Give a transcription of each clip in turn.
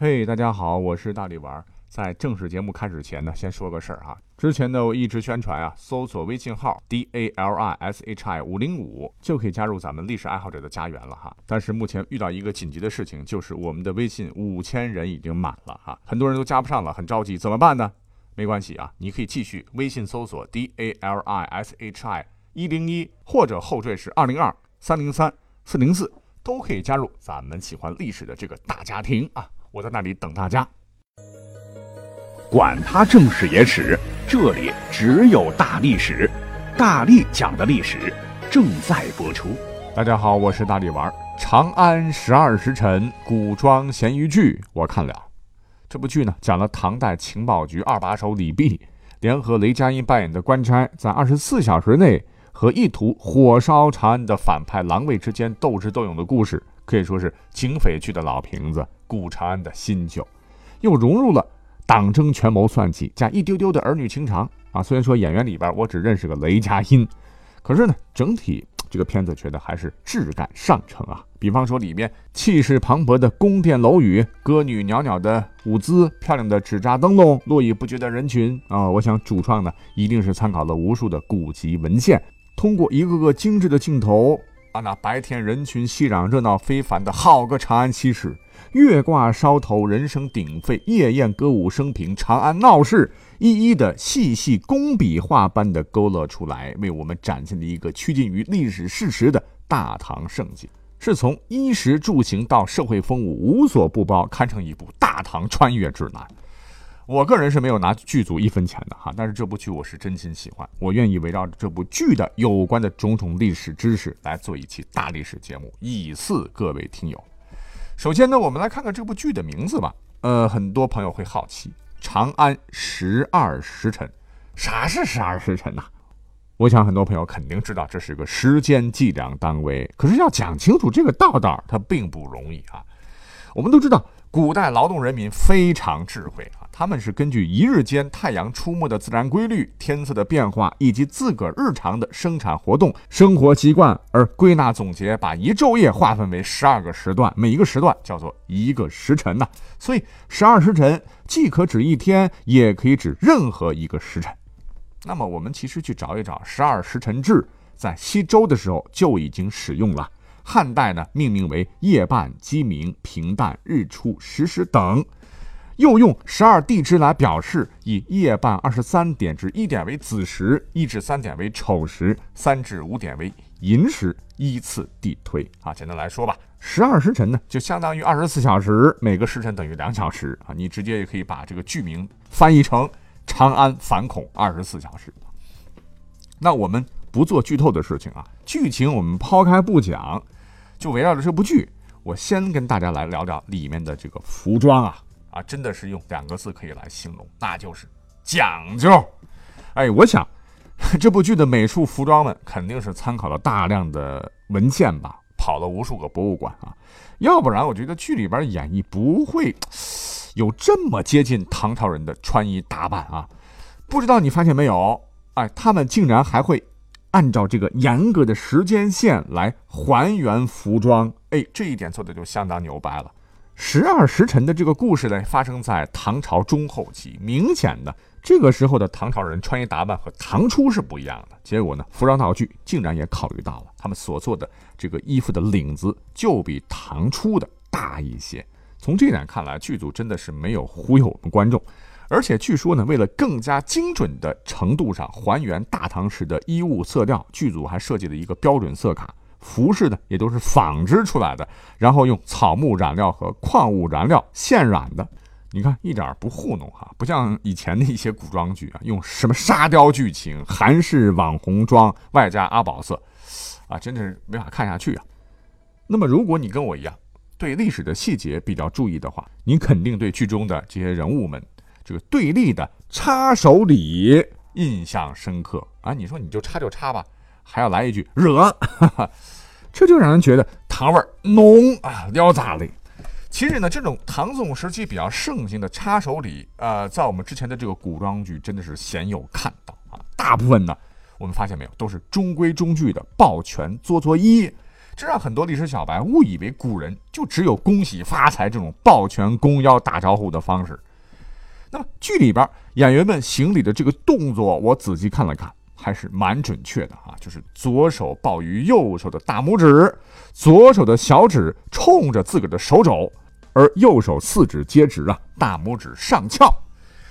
嘿，大家好，我是大力丸。在正式节目开始前呢，先说个事儿哈。之前呢，我一直宣传啊，搜索微信号 d a l i s h i 五零五就可以加入咱们历史爱好者的家园了哈。但是目前遇到一个紧急的事情，就是我们的微信五千人已经满了哈，很多人都加不上了，很着急，怎么办呢？没关系啊，你可以继续微信搜索 d a l i s h i 一零一，或者后缀是二零二三零三四零四，都可以加入咱们喜欢历史的这个大家庭啊。我在那里等大家。管他正史野史，这里只有大历史，大力讲的历史正在播出。大家好，我是大力丸。《长安十二时辰》古装咸鱼剧，我看了。这部剧呢，讲了唐代情报局二把手李泌联合雷佳音扮演的官差，在二十四小时内和意图火烧长安的反派狼卫之间斗智斗勇的故事，可以说是警匪剧的老瓶子。顾长安的新旧，又融入了党争权谋算计加一丢丢的儿女情长啊！虽然说演员里边我只认识个雷佳音，可是呢，整体这个片子觉得还是质感上乘啊。比方说里面气势磅礴的宫殿楼宇、歌女袅袅的舞姿、漂亮的纸扎灯笼、络绎不绝的人群啊！我想主创呢一定是参考了无数的古籍文献，通过一个个精致的镜头啊，那白天人群熙攘、热闹非凡的好个长安七史。月挂梢头，人声鼎沸；夜宴歌舞升平，长安闹市一一的细细工笔画般的勾勒出来，为我们展现了一个趋近于历史事实的大唐盛景，是从衣食住行到社会风物无所不包，堪称一部大唐穿越指南。我个人是没有拿剧组一分钱的哈，但是这部剧我是真心喜欢，我愿意围绕着这部剧的有关的种种历史知识来做一期大历史节目，以赐各位听友。首先呢，我们来看看这部剧的名字吧。呃，很多朋友会好奇，《长安十二时辰》，啥是十二时辰呐？我想很多朋友肯定知道，这是个时间计量单位。可是要讲清楚这个道道，它并不容易啊。我们都知道，古代劳动人民非常智慧啊。他们是根据一日间太阳出没的自然规律、天色的变化以及自个儿日常的生产活动、生活习惯而归纳总结，把一昼夜划分为十二个时段，每一个时段叫做一个时辰呐。所以十二时辰既可指一天，也可以指任何一个时辰。那么我们其实去找一找，十二时辰制在西周的时候就已经使用了。汉代呢，命名为夜半、鸡鸣、平淡、日出、时时等。又用十二地支来表示，以夜半二十三点至一点为子时，一至三点为丑时，三至五点为寅时，依次递推。啊，简单来说吧，十二时辰呢，就相当于二十四小时，每个时辰等于两小时啊。你直接也可以把这个剧名翻译成“长安反恐二十四小时”。那我们不做剧透的事情啊，剧情我们抛开不讲，就围绕着这部剧，我先跟大家来聊聊里面的这个服装啊。啊，真的是用两个字可以来形容，那就是讲究。哎，我想这部剧的美术服装们肯定是参考了大量的文献吧，跑了无数个博物馆啊，要不然我觉得剧里边演绎不会有这么接近唐朝人的穿衣打扮啊。不知道你发现没有？哎，他们竟然还会按照这个严格的时间线来还原服装，哎，这一点做的就相当牛掰了。十二时辰的这个故事呢，发生在唐朝中后期。明显的，这个时候的唐朝人穿衣打扮和唐初是不一样的。结果呢，服装道具竟然也考虑到了，他们所做的这个衣服的领子就比唐初的大一些。从这点看来，剧组真的是没有忽悠我们观众。而且据说呢，为了更加精准的程度上还原大唐时的衣物色调，剧组还设计了一个标准色卡。服饰呢，也都是纺织出来的，然后用草木染料和矿物染料现染的。你看，一点不糊弄哈，不像以前的一些古装剧啊，用什么沙雕剧情、韩式网红妆，外加阿宝色，啊，真的是没法看下去啊。那么，如果你跟我一样对历史的细节比较注意的话，你肯定对剧中的这些人物们这个对立的插手礼印象深刻啊。你说你就插就插吧。还要来一句惹，这就让人觉得糖味浓啊，撩咋嘞。其实呢，这种唐宋时期比较盛行的插手礼，呃，在我们之前的这个古装剧真的是鲜有看到啊。大部分呢，我们发现没有，都是中规中矩的抱拳作作揖，这让很多历史小白误以为古人就只有恭喜发财这种抱拳弓腰打招呼的方式。那么剧里边演员们行礼的这个动作，我仔细看了看，还是蛮准确的啊，就是左手抱于右手的大拇指，左手的小指冲着自个儿的手肘，而右手四指皆直啊，大拇指上翘。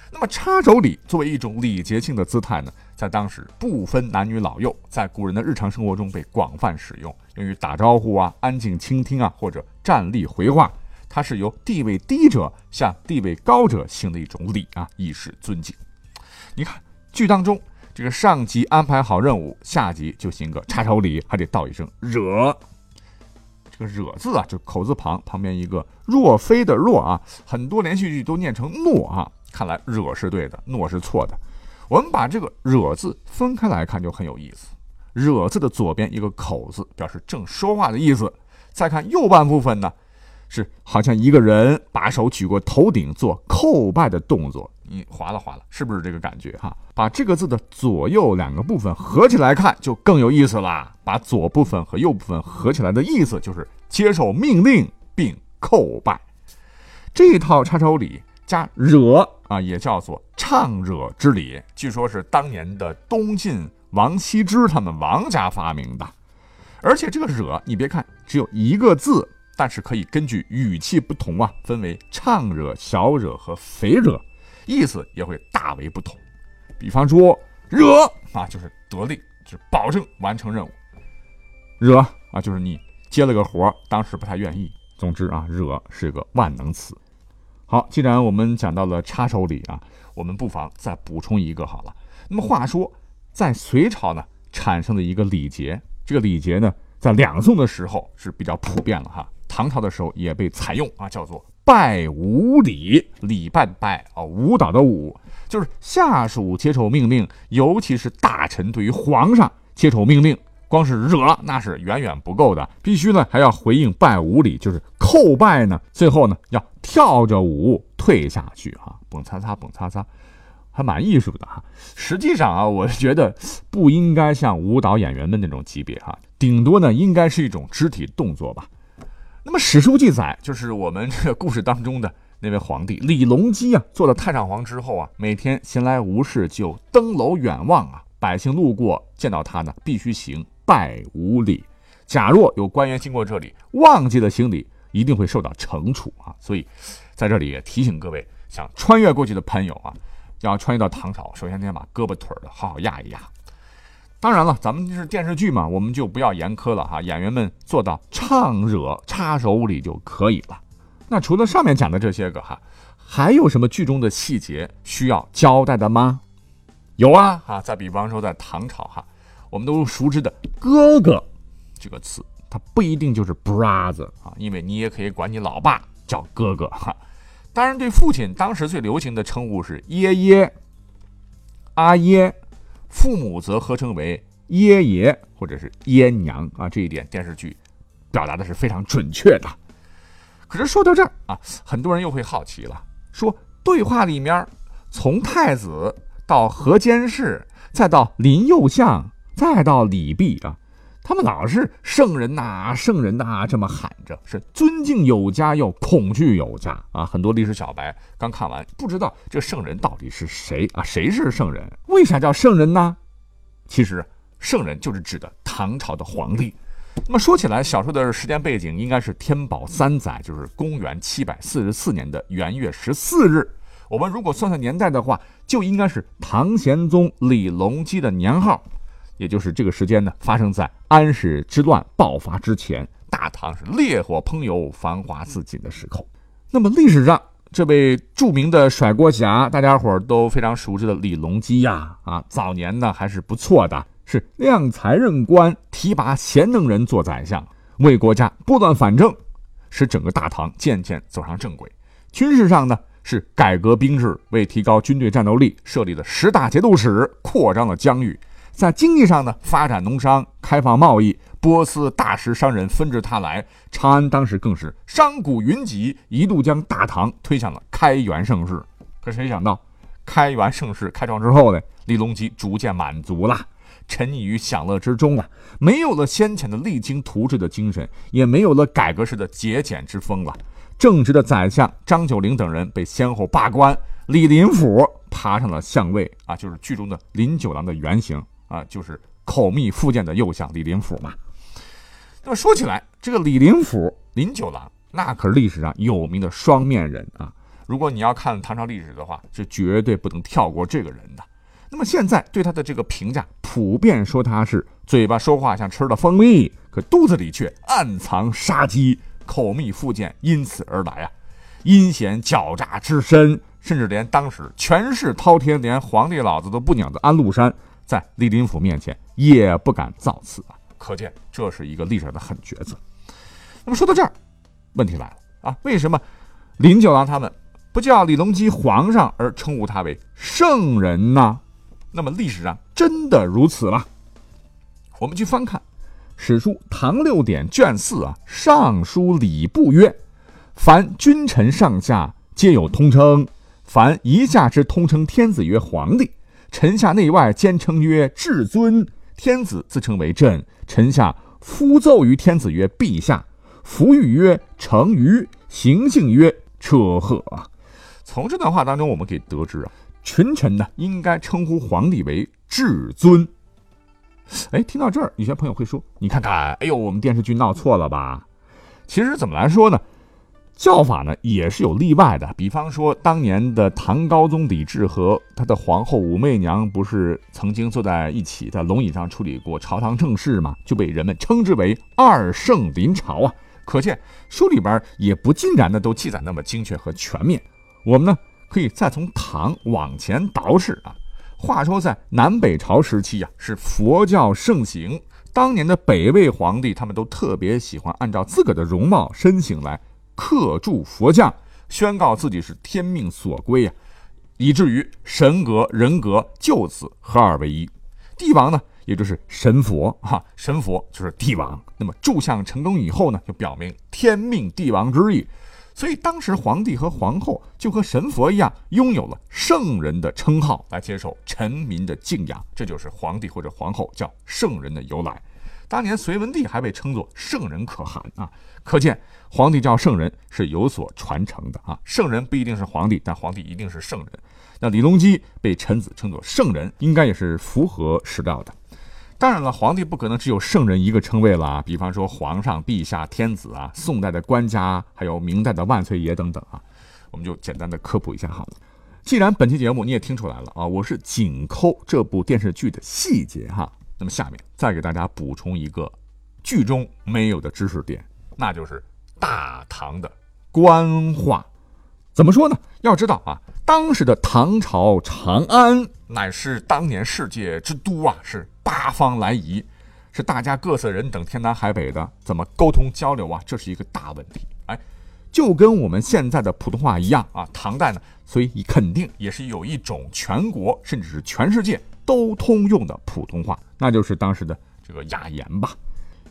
那么插手礼作为一种礼节性的姿态呢，在当时不分男女老幼，在古人的日常生活中被广泛使用，用于打招呼啊、安静倾听啊，或者站立回话。它是由地位低者向地位高者行的一种礼啊，以示尊敬。你看剧当中，这个上级安排好任务，下级就行个插手礼，还得道一声惹。这个惹字啊，就口字旁旁边一个若非的若啊，很多连续剧都念成诺啊，看来惹是对的，诺是错的。我们把这个惹字分开来看就很有意思。惹字的左边一个口字，表示正说话的意思。再看右半部分呢？是好像一个人把手举过头顶做叩拜的动作，你划拉划拉，是不是这个感觉哈？把这个字的左右两个部分合起来看，就更有意思啦。把左部分和右部分合起来的意思就是接受命令并叩拜。这套插手礼加惹啊，也叫做唱惹之礼，据说是当年的东晋王羲之他们王家发明的。而且这个惹，你别看只有一个字。但是可以根据语气不同啊，分为唱惹、小惹和肥惹，意思也会大为不同。比方说惹啊，就是得令，就是保证完成任务；惹啊，就是你接了个活，当时不太愿意。总之啊，惹是个万能词。好，既然我们讲到了插手礼啊，我们不妨再补充一个好了。那么话说，在隋朝呢，产生的一个礼节，这个礼节呢，在两宋的时候是比较普遍了哈。唐朝的时候也被采用啊，叫做拜舞礼，礼拜拜啊，舞蹈的舞，就是下属接受命令，尤其是大臣对于皇上接受命令，光是惹那是远远不够的，必须呢还要回应拜舞礼，就是叩拜呢，最后呢要跳着舞退下去哈，蹦擦擦蹦擦擦，还蛮艺术的哈。实际上啊，我觉得不应该像舞蹈演员的那种级别哈，顶多呢应该是一种肢体动作吧。那么史书记载，就是我们这个故事当中的那位皇帝李隆基啊，做了太上皇之后啊，每天闲来无事就登楼远望啊，百姓路过见到他呢，必须行拜五礼。假若有官员经过这里忘记了行礼，一定会受到惩处啊。所以，在这里也提醒各位想穿越过去的朋友啊，要穿越到唐朝，首先先把胳膊腿的好好压一压。当然了，咱们是电视剧嘛，我们就不要严苛了哈。演员们做到唱惹插手里就可以了。那除了上面讲的这些个哈，还有什么剧中的细节需要交代的吗？有啊，哈，再比方说在唐朝哈，我们都熟知的“哥哥”这个词，它不一定就是 brother 啊，因为你也可以管你老爸叫哥哥哈。当然，对父亲当时最流行的称呼是爷爷、阿爷。父母则合称为爷爷或者是爷娘啊，这一点电视剧表达的是非常准确的。可是说到这儿啊，很多人又会好奇了，说对话里面从太子到河间氏，再到林右相，再到李泌啊。他们老是圣人呐，圣人呐，这么喊着，是尊敬有加，又恐惧有加啊！很多历史小白刚看完，不知道这圣人到底是谁啊？谁是圣人？为啥叫圣人呢？其实，圣人就是指的唐朝的皇帝。那么说起来，小说的时间背景应该是天宝三载，就是公元七百四十四年的元月十四日。我们如果算算年代的话，就应该是唐玄宗李隆基的年号。也就是这个时间呢，发生在安史之乱爆发之前，大唐是烈火烹油、繁华似锦的时候。那么历史上这位著名的甩锅侠，大家伙都非常熟知的李隆基呀，啊，早年呢还是不错的，是量才任官，提拔贤能人做宰相，为国家拨乱反正，使整个大唐渐渐走上正轨。军事上呢，是改革兵制，为提高军队战斗力，设立了十大节度使，扩张了疆域。在经济上呢，发展农商，开放贸易，波斯大食商人纷至沓来，长安当时更是商贾云集，一度将大唐推向了开元盛世。可谁想到，开元盛世开创之后呢，李隆基逐渐满足了，沉溺于享乐之中啊，没有了先前的励精图治的精神，也没有了改革时的节俭之风了。正直的宰相张九龄等人被先后罢官，李林甫爬上了相位啊，就是剧中的林九郎的原型啊，就是口蜜腹剑的右相李林甫嘛。那么说起来，这个李林甫、林九郎，那可是历史上有名的双面人啊。如果你要看唐朝历史的话，是绝对不能跳过这个人的。那么现在对他的这个评价，普遍说他是嘴巴说话像吃了蜂蜜，可肚子里却暗藏杀机，口蜜腹剑，因此而来啊，阴险狡诈之深，甚至连当时权势滔天，连皇帝老子都不鸟的安禄山，在李林甫面前也不敢造次啊，可见这是一个历史上的狠角色。那么说到这儿，问题来了啊，为什么林九郎他们？不叫李隆基皇上而称呼他为圣人呢？那么历史上真的如此吗？我们去翻看史书《唐六典》卷四啊，《尚书礼部》曰：“凡君臣上下皆有通称，凡一下之通称天子曰皇帝，臣下内外兼称曰至尊。天子自称为朕，臣下夫奏于天子曰陛下，服语曰成于，行性曰车贺啊。”从这段话当中，我们可以得知啊，群臣呢应该称呼皇帝为至尊。哎，听到这儿，有些朋友会说：“你看看，哎呦，我们电视剧闹错了吧？”其实怎么来说呢？叫法呢也是有例外的。比方说，当年的唐高宗李治和他的皇后武媚娘，不是曾经坐在一起，在龙椅上处理过朝堂政事吗？就被人们称之为二圣临朝啊。可见书里边也不尽然的都记载那么精确和全面。我们呢，可以再从唐往前倒史啊。话说在南北朝时期呀，是佛教盛行。当年的北魏皇帝，他们都特别喜欢按照自个的容貌身形来刻铸佛像，宣告自己是天命所归呀，以至于神格人格就此合二为一。帝王呢，也就是神佛哈，神佛就是帝王。那么铸像成功以后呢，就表明天命帝王之意。所以当时皇帝和皇后就和神佛一样，拥有了圣人的称号，来接受臣民的敬仰。这就是皇帝或者皇后叫圣人的由来。当年隋文帝还被称作圣人可汗啊，可见皇帝叫圣人是有所传承的啊。圣人不一定是皇帝，但皇帝一定是圣人。那李隆基被臣子称作圣人，应该也是符合史料的。当然了，皇帝不可能只有圣人一个称谓了啊。比方说皇上、陛下、天子啊，宋代的官家，还有明代的万岁爷等等啊，我们就简单的科普一下好了。既然本期节目你也听出来了啊，我是紧抠这部电视剧的细节哈。那么下面再给大家补充一个剧中没有的知识点，那就是大唐的官话。怎么说呢？要知道啊，当时的唐朝长安乃是当年世界之都啊，是。八方来移，是大家各色人等天南海北的，怎么沟通交流啊？这是一个大问题。哎，就跟我们现在的普通话一样啊。唐代呢，所以肯定也是有一种全国甚至是全世界都通用的普通话，那就是当时的这个雅言吧。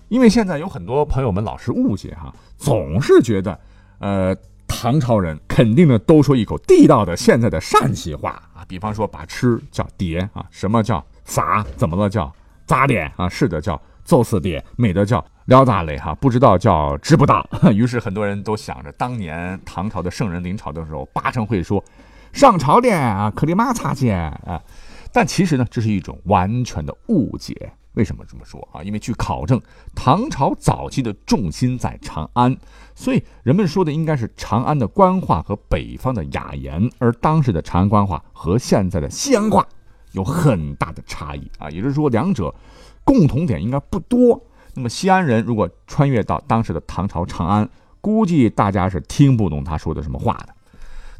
因为现在有很多朋友们老是误解哈，总是觉得，呃，唐朝人肯定呢都说一口地道的现在的陕西话啊。比方说把吃叫碟啊，什么叫？咋怎么了？叫咋的啊？是的，叫揍死爹；美的叫撩咋嘞哈？不知道叫知不道。于是很多人都想着，当年唐朝的圣人临朝的时候，八成会说上朝的啊，克里马擦肩啊。但其实呢，这是一种完全的误解。为什么这么说啊？因为据考证，唐朝早期的重心在长安，所以人们说的应该是长安的官话和北方的雅言，而当时的长安官话和现在的西安话。有很大的差异啊，也就是说，两者共同点应该不多。那么，西安人如果穿越到当时的唐朝长安，估计大家是听不懂他说的什么话的。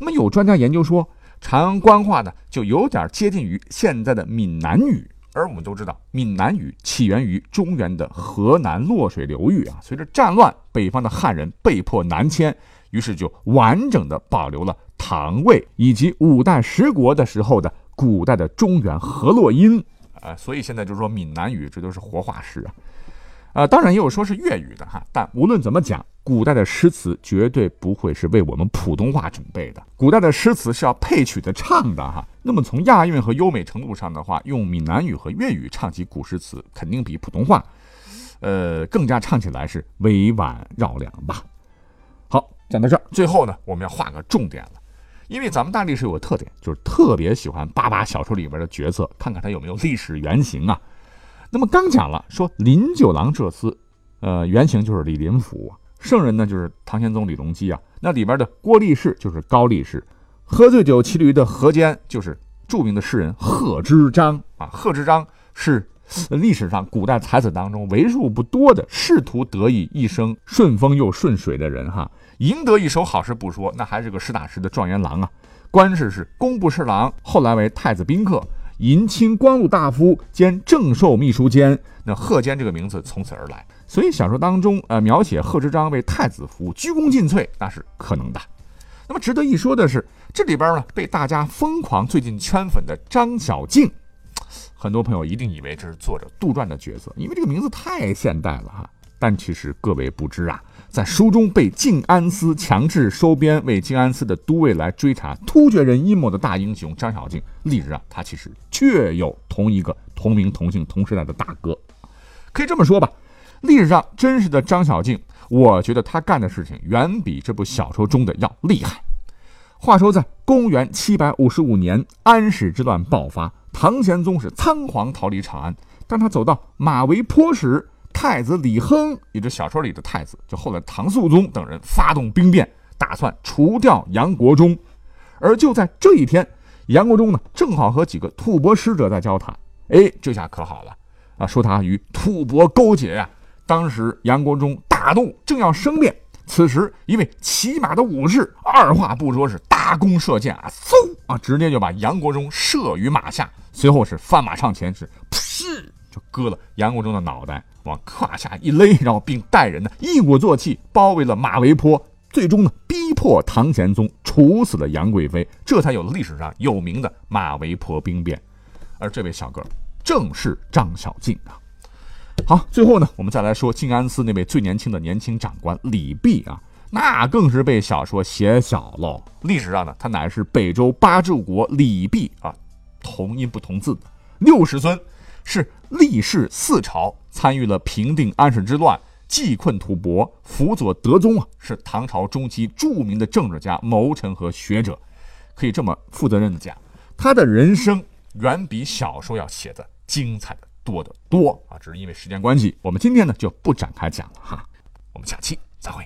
那么，有专家研究说，长安官话呢，就有点接近于现在的闽南语。而我们都知道，闽南语起源于中原的河南洛水流域啊。随着战乱，北方的汉人被迫南迁，于是就完整的保留了唐魏以及五代十国的时候的。古代的中原河洛音啊，所以现在就是说闽南语，这都是活化石啊。啊，当然也有说是粤语的哈，但无论怎么讲，古代的诗词绝对不会是为我们普通话准备的。古代的诗词是要配曲的唱的哈。那么从押韵和优美程度上的话，用闽南语和粤语唱起古诗词，肯定比普通话，呃，更加唱起来是委婉绕梁吧。好，讲到这儿，最后呢，我们要画个重点了，因为咱们大历史有个特点，就是特别喜欢扒扒小说里边的角色，看看他有没有历史原型啊。那么刚讲了，说林九郎这厮，呃，原型就是李林甫啊，圣人呢就是唐玄宗李隆基啊。那里边的郭力士就是高力士，喝醉酒骑驴的何坚就是著名的诗人贺知章啊。贺知章是历史上古代才子当中为数不多的仕途得意、一生顺风又顺水的人哈。赢得一手好诗不说，那还是个实打实的状元郎啊，官职是工部侍郎，后来为太子宾客。银清光禄大夫兼正寿秘书监，那贺坚这个名字从此而来。所以小说当中，呃，描写贺知章为太子服务、鞠躬尽瘁，那是可能的。那么值得一说的是，这里边呢被大家疯狂最近圈粉的张小敬，很多朋友一定以为这是作者杜撰的角色，因为这个名字太现代了哈。但其实各位不知啊。在书中被静安司强制收编为静安司的都尉来追查突厥人阴谋的大英雄张小敬，历史上他其实确有同一个同名同姓同时代的大哥，可以这么说吧，历史上真实的张小敬，我觉得他干的事情远比这部小说中的要厉害。话说在公元七百五十五年，安史之乱爆发，唐玄宗是仓皇逃离长安，当他走到马嵬坡时。太子李亨，也就是小说里的太子，就后来唐肃宗等人发动兵变，打算除掉杨国忠。而就在这一天，杨国忠呢正好和几个吐蕃使者在交谈。哎，这下可好了啊，说他与吐蕃勾结呀。当时杨国忠大怒，正要生变，此时一位骑马的武士二话不说是搭弓射箭啊，嗖啊，直接就把杨国忠射于马下。随后是翻马上前，是噗，就割了杨国忠的脑袋。往胯下一勒，然后并带人呢一鼓作气包围了马嵬坡，最终呢逼迫唐玄宗处死了杨贵妃，这才有了历史上有名的马嵬坡兵变。而这位小哥正是张小敬啊。好，最后呢，我们再来说静安寺那位最年轻的年轻长官李泌啊，那更是被小说写小喽。历史上呢，他乃是北周八柱国李泌啊，同音不同字，六世孙。是历世四朝，参与了平定安史之乱，济困吐蕃，辅佐德宗啊，是唐朝中期著名的政治家、谋臣和学者。可以这么负责任的讲，他的人生远比小说要写的精彩的多得多啊！只是因为时间关系，我们今天呢就不展开讲了哈。我们下期再会。